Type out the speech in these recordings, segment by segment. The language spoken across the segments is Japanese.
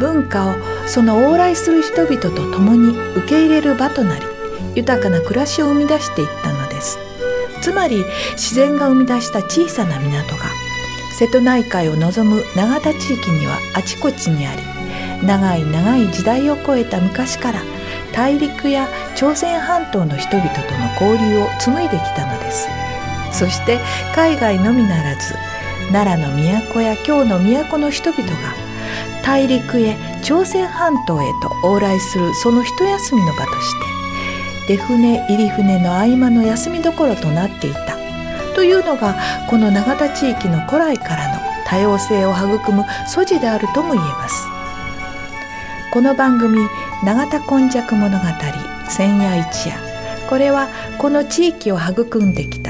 文化をその往来する人々と共に受け入れる場となり豊かな暮らしを生み出していったのです。つまり自然が生み出した小さな港が瀬戸内海を望む永田地域にはあちこちにあり長い長い時代を超えた昔から大陸や朝鮮半島の人々との交流を紡いできたのです。そして海外のみならず奈良の都や京の都の人々が大陸へ朝鮮半島へと往来するその一休みの場として出船入り船の合間の休みどころとなっていた。というのがこの永田地域の古来からの多様性を育む素地であるとも言えます。この番組「永田今昔物語千夜一夜」これはこの地域を育んできた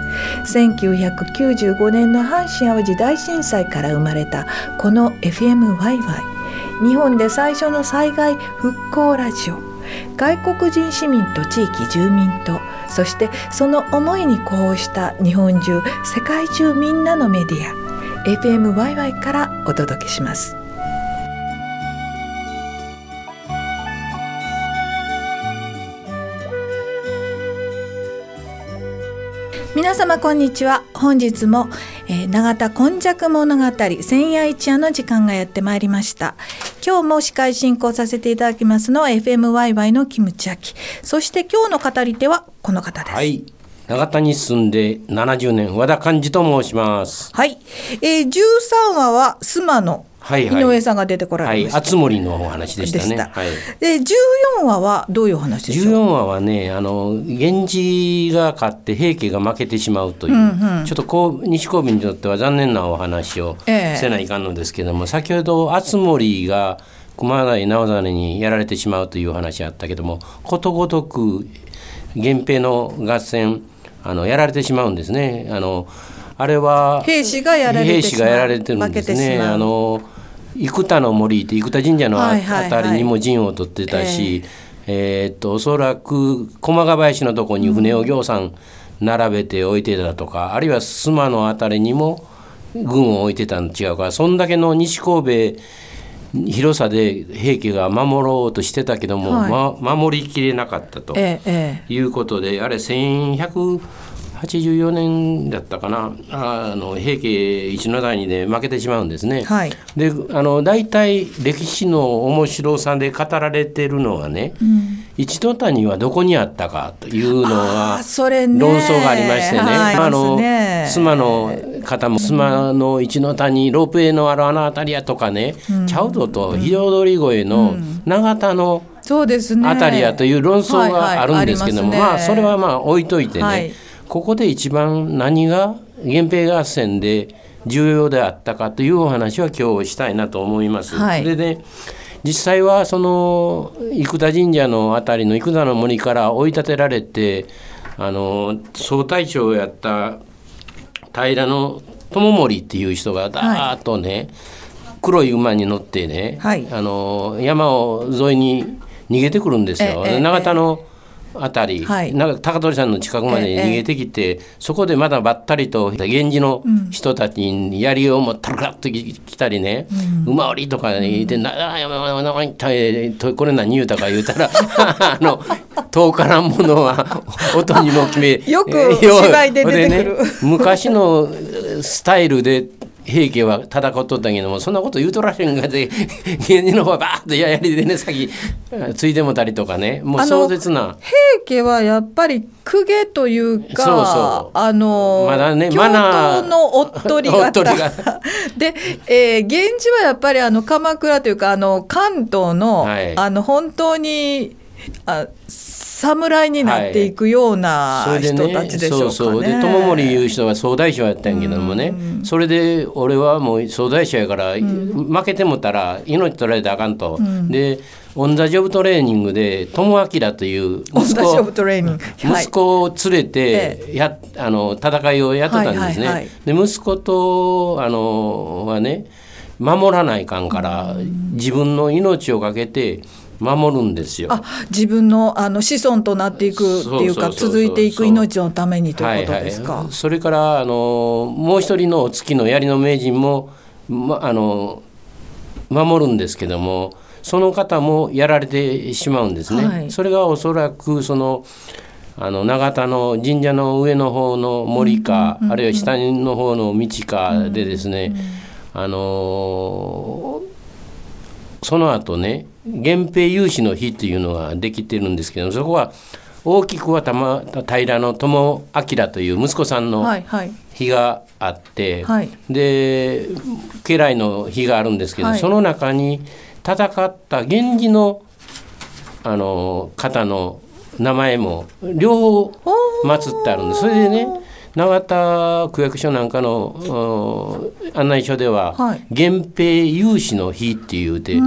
1995年の阪神・淡路大震災から生まれたこの FMYY 日本で最初の災害復興ラジオ。外国人市民と地域住民とそしてその思いに呼応した日本中世界中みんなのメディア。FMYY からお届けします。皆様こんにちは。本日も、えー、永田今昔物語千夜一夜の時間がやってまいりました。今日も司会進行させていただきますのは FMYY のキムチャキ。そして今日の語り手はこの方です。はい。永田に住んで70年和田寛治と申します。はい、えー、13話は須磨のはいはい、井上さんが出てこられました。はい、熱森のお話でしたね。はい、で14話はどういう話でしょう。14話はね、あの源氏が勝って平家が負けてしまうという、うんうん、ちょっとこう西神戸にとっては残念なお話をせないかんのですけども、えー、先ほど熱森が熊谷直実にやられてしまうという話あったけども、ことごとく源平の合戦あのやられてしまうんですね。あのあれは兵士がやられて兵士がやられてるんですね。あの生田の森って生田神社のあたりにも陣を取ってたし、えー、っとおそらく駒ヶ林のとこに船をぎょうさん並べて置いてたとか、うん、あるいは須磨のあたりにも軍を置いてたん違うか。らそんだけの西神戸広さで平家が守ろうとしてたけども、はい、ま、守りきれなかったということで、ええ、あれ1100 84年だったかな。あの平家一の谷で負けてしまうんですね。はい、であの大体歴史の面白さで語られてるのはね、うん、一の谷はどこにあったかというのが論争がありましてね、はい、あの妻の方も妻の一の谷ロープウェイのあるあの辺りやとかね、うん、チャウドと日踊り越えの長田のあたりやという論争があるんですけども、まあそれはまあ置いといてね、はいここで一番何が源平合戦で重要であったかというお話は今日したいなと思います。はい、でね実際はその生田神社の辺りの生田の森から追い立てられてあの総隊長をやった平の友森っていう人がだーっとね、はい、黒い馬に乗ってね、はい、あの山を沿いに逃げてくるんですよ。ええ永田のあたり、はい。なんか高取さんの近くまで逃げてきて、そこでまだばったりと源氏の人たちに槍を持ったらガッと来たりね「馬折り」とか言って「なあやまやまこれ何言うたか言うたらあの遠からんものは音にも決めよくえー芝居で出てくるでね昔のスタイルで平家は戦っとったけどもそんなこと言うとらへんがで 源氏の方はバーッとやりでね先ついてもたりとかね。もう壮絶な。平家はやっぱり公家というかそうそう。あの、まだね京マナー都のおっとりおっとり型が。で、えー、源氏はやっぱりあの鎌倉というかあの関東の,、はい。あの本当にあ侍になっていくような人たちでしょうかね。そうそう。で友森いう人が総大将やったんやけどもね。それで俺はもう総大将やから、負けてもたら命取られたらあかんと、でオン・ザ・ジョブトレーニングで友明という息子息子を連れてや、あの戦いをやってたんですね。はいはいはい。で息子とあのはね守らないかんから、自分の命をかけて守るんですよ。あ自分のあの子孫となっていくっていうか続いていく命のためにということですか？はいはい、それからあのもう一人のお月の槍の名人も、ま、あの守るんですけどもその方もやられてしまうんですね。はいそれがおそらくそのあの永田の神社の上の方の森か、あるいは下の方の道かでですね、あのその後ね源平有志の日っていうのができてるんですけどそこは大きくは玉平の友明という息子さんのはいはい。日があって、はい。で家来の日があるんですけど、はい。その中に戦った源氏のあの方の名前も両方祀ってあるんです。それでね永田区役所なんかのうん案内所でははい「源平有志の日」っていうて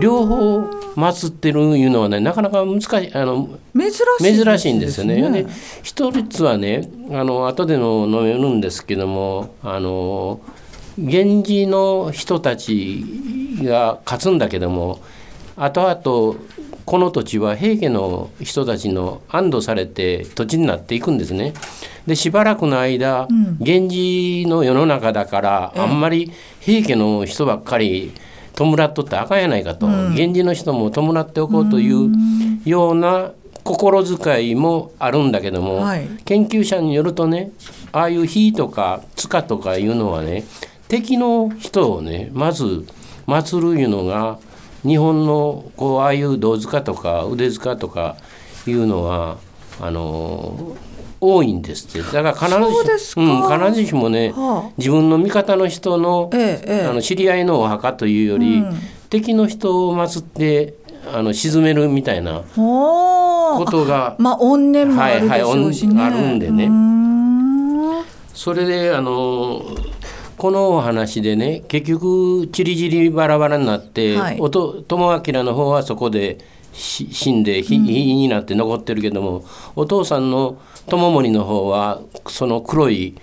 両方祀ってるいうのはねなかなか難しいあの珍しい珍しいんですよね。で一つはねあの後での述べるんですけどもあの源氏の人たちが勝つんだけども後々この土地は平家の人たちの安堵されて土地になっていくんですね。でしばらくの間、源氏の世の中だから、あんまり平家の人ばっかり弔っとってあかんやないかと、源氏の人も弔っておこうというような心遣いもあるんだけども、はい。研究者によるとねああいう火とか塚とかいうのはね敵の人をねまず祀るいうのが日本のこうああいう銅塚とか腕塚とかいうのはあの多いんですって。だから必ずそうん、必ずしもね、はあ。自分の味方の人の,、ええええ。あの知り合いのお墓というより、うん。敵の人を祀ってあの沈めるみたいなことがまあ怨念もあるでしょうしね。はいはいあるんでね。それであのこのお話でね結局ちりぢりバラバラになって、はい。おと友明の方はそこでし死んで火,、になって残ってるけどもお父さんの友森の方はその黒い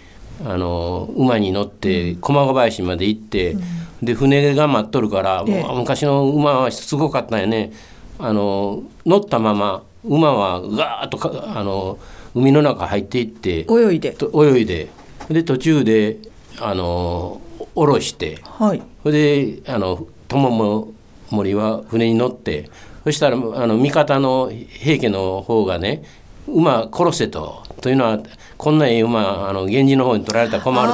あの馬に乗って駒ヶ林まで行って、で船が待っとるから、ええ。昔の馬はすごかったよね。あの乗ったまま馬はガーッとかあの海の中入っていって泳いで。と泳いで。で途中であの下ろしてはい。それであの友森は船に乗ってそしたらあの味方の平家の方がね馬殺せと。というのはこんなええ馬あの源氏の方に取られたら困る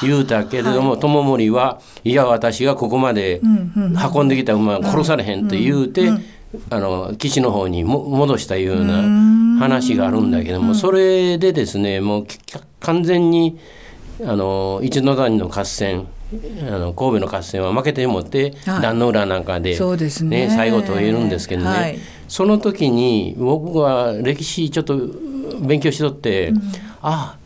と言うたけれども友森はいや私がここまで運んできた馬は殺されへんと言うて、あの基地の方にも戻したいうような話があるんだけども、それでですねもうき完全にあの一ノ谷の合戦あの神戸の合戦は負けてもって、はい。壇の浦なんかで、そうですね。最後と言えるんですけどね、はい。その時に僕は歴史ちょっと勉強しとって、あ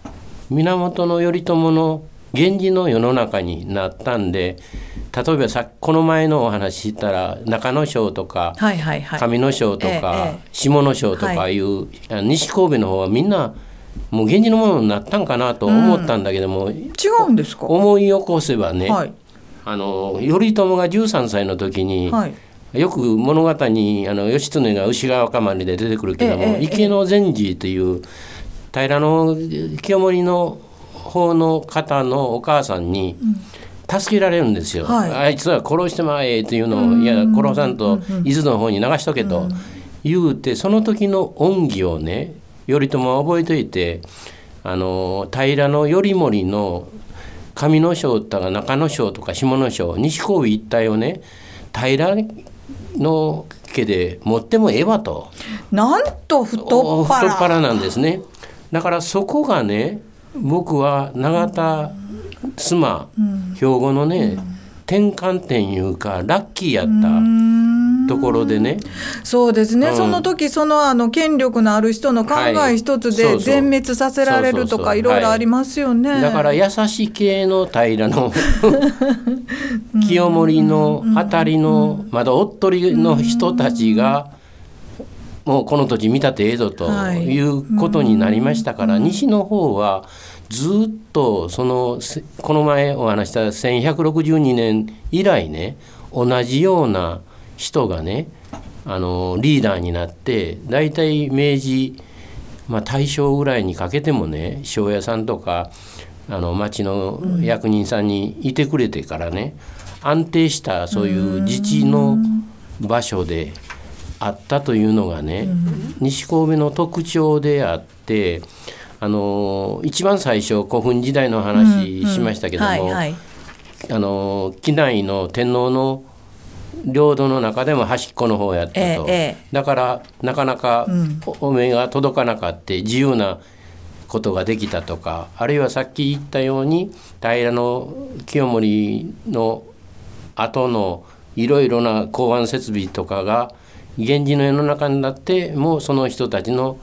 源頼朝の源氏の世の中になったんで例えばさこの前のお話したら中野省とかはいはいはい。上野省とか、ええええ。下野省とかいう、あの西神戸の方はみんなもう源氏のものになったんかなと思ったんだけども、違うんですか？思い起こせばね、はい。あの頼朝が13歳の時に、はい。よく物語にあの義経が牛川かまりで出てくるけども、ええ、池の禅師という平の清盛の方の方のお母さんに助けられるんですよ、はい、あいつは殺してまえというのをいや殺さんと伊豆の方に流しとけと言うてその時の恩義をね頼朝は覚えといてあの平の頼盛の上野省とか中野省とか下野省西神戸一帯をね平の家で持ってもええわと。なんと太っ腹。太っ腹なんですね。だからそこがね僕は永田妻、うん、兵庫のね、うん、転換点いうかラッキーやったところでね。そうですね、うん、その時そのあの権力のある人の考え一つで全滅させられるとかいろい。ろありますよね、だから優しい系の平の 清盛のあたりのまだおっとりの人たちがもうこの土地見たってええぞとい。うことになりましたから、西の方はずっとそのこの前お話した1162年以来ね同じような人がねあのリーダーになって大体明治、まあ、大正ぐらいにかけてもね庄屋さんとかあの町の役人さんにいてくれてからね、安定したそういう自治の場所であったというのがね、西神戸の特徴であって。あの一番最初古墳時代の話しましたけども、あの機内の天皇の領土の中でも端っこの方やったと、ええ、だからなかなかお目が届かなかって自由なことができたとかあるいはさっき言ったように平清盛の後のいろいろな港湾設備とかが源氏の世の中になってもその人たちの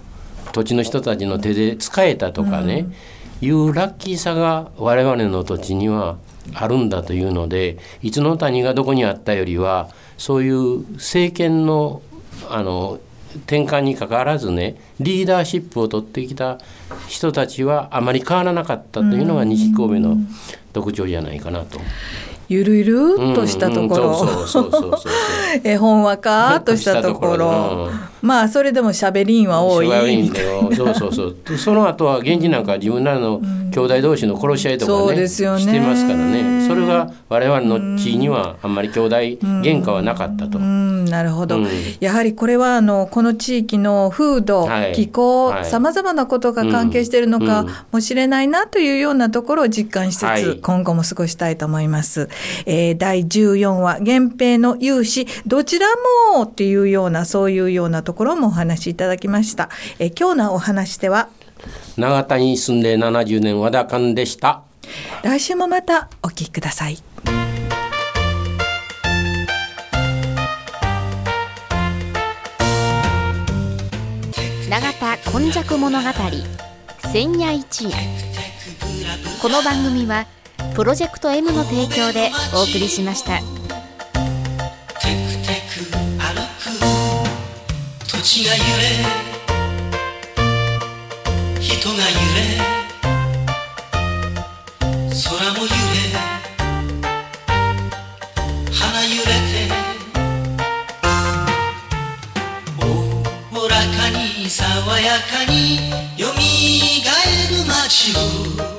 土地の人たちの手で使えたとかね、うん、いうラッキーさが我々の土地にはあるんだというのでいつの谷がどこにあったよりはそういう政権のあの転換にかかわらずねリーダーシップを取ってきた人たちはあまり変わらなかったというのが西神戸の特徴じゃないかなと。ゆるゆるとしたところ。絵本はかとしたところ、まあそれでもしゃべりんは多い。そうそうそう。その後は源氏なんか自分らの兄弟同士の殺し合いとかね,、してますからね。それが我々の地にはあんまり兄弟喧嘩はなかったと。なるほど、やはりこれはあのこの地域の風土、気候さまざまなことが関係しているのかもしれないなというようなところを実感しつつ、今後も過ごしたいと思います。えー、第14話源平の勇士どちらもっていうようなそういうようなところもお話しいただきました。えー、今日のお話では長田に住んで70年和田勘でした来週もまたお聞きください永田今昔物語千夜一夜この番組はプロジェクト M の提供でお送りしました。地が揺れ人が揺れ空も揺れ花揺れておおらかに爽やかによみがえる街を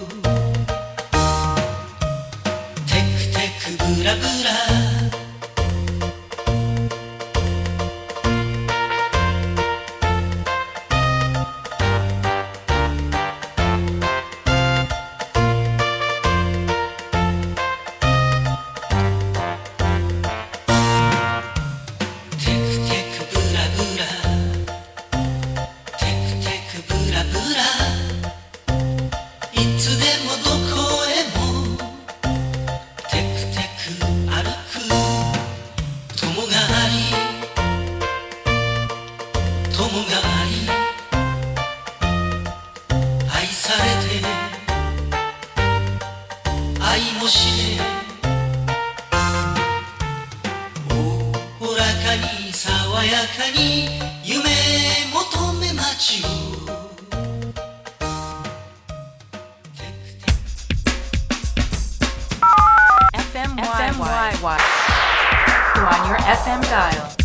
しでおおらかに爽やかに夢求め街を「FMYY」on your FM dial.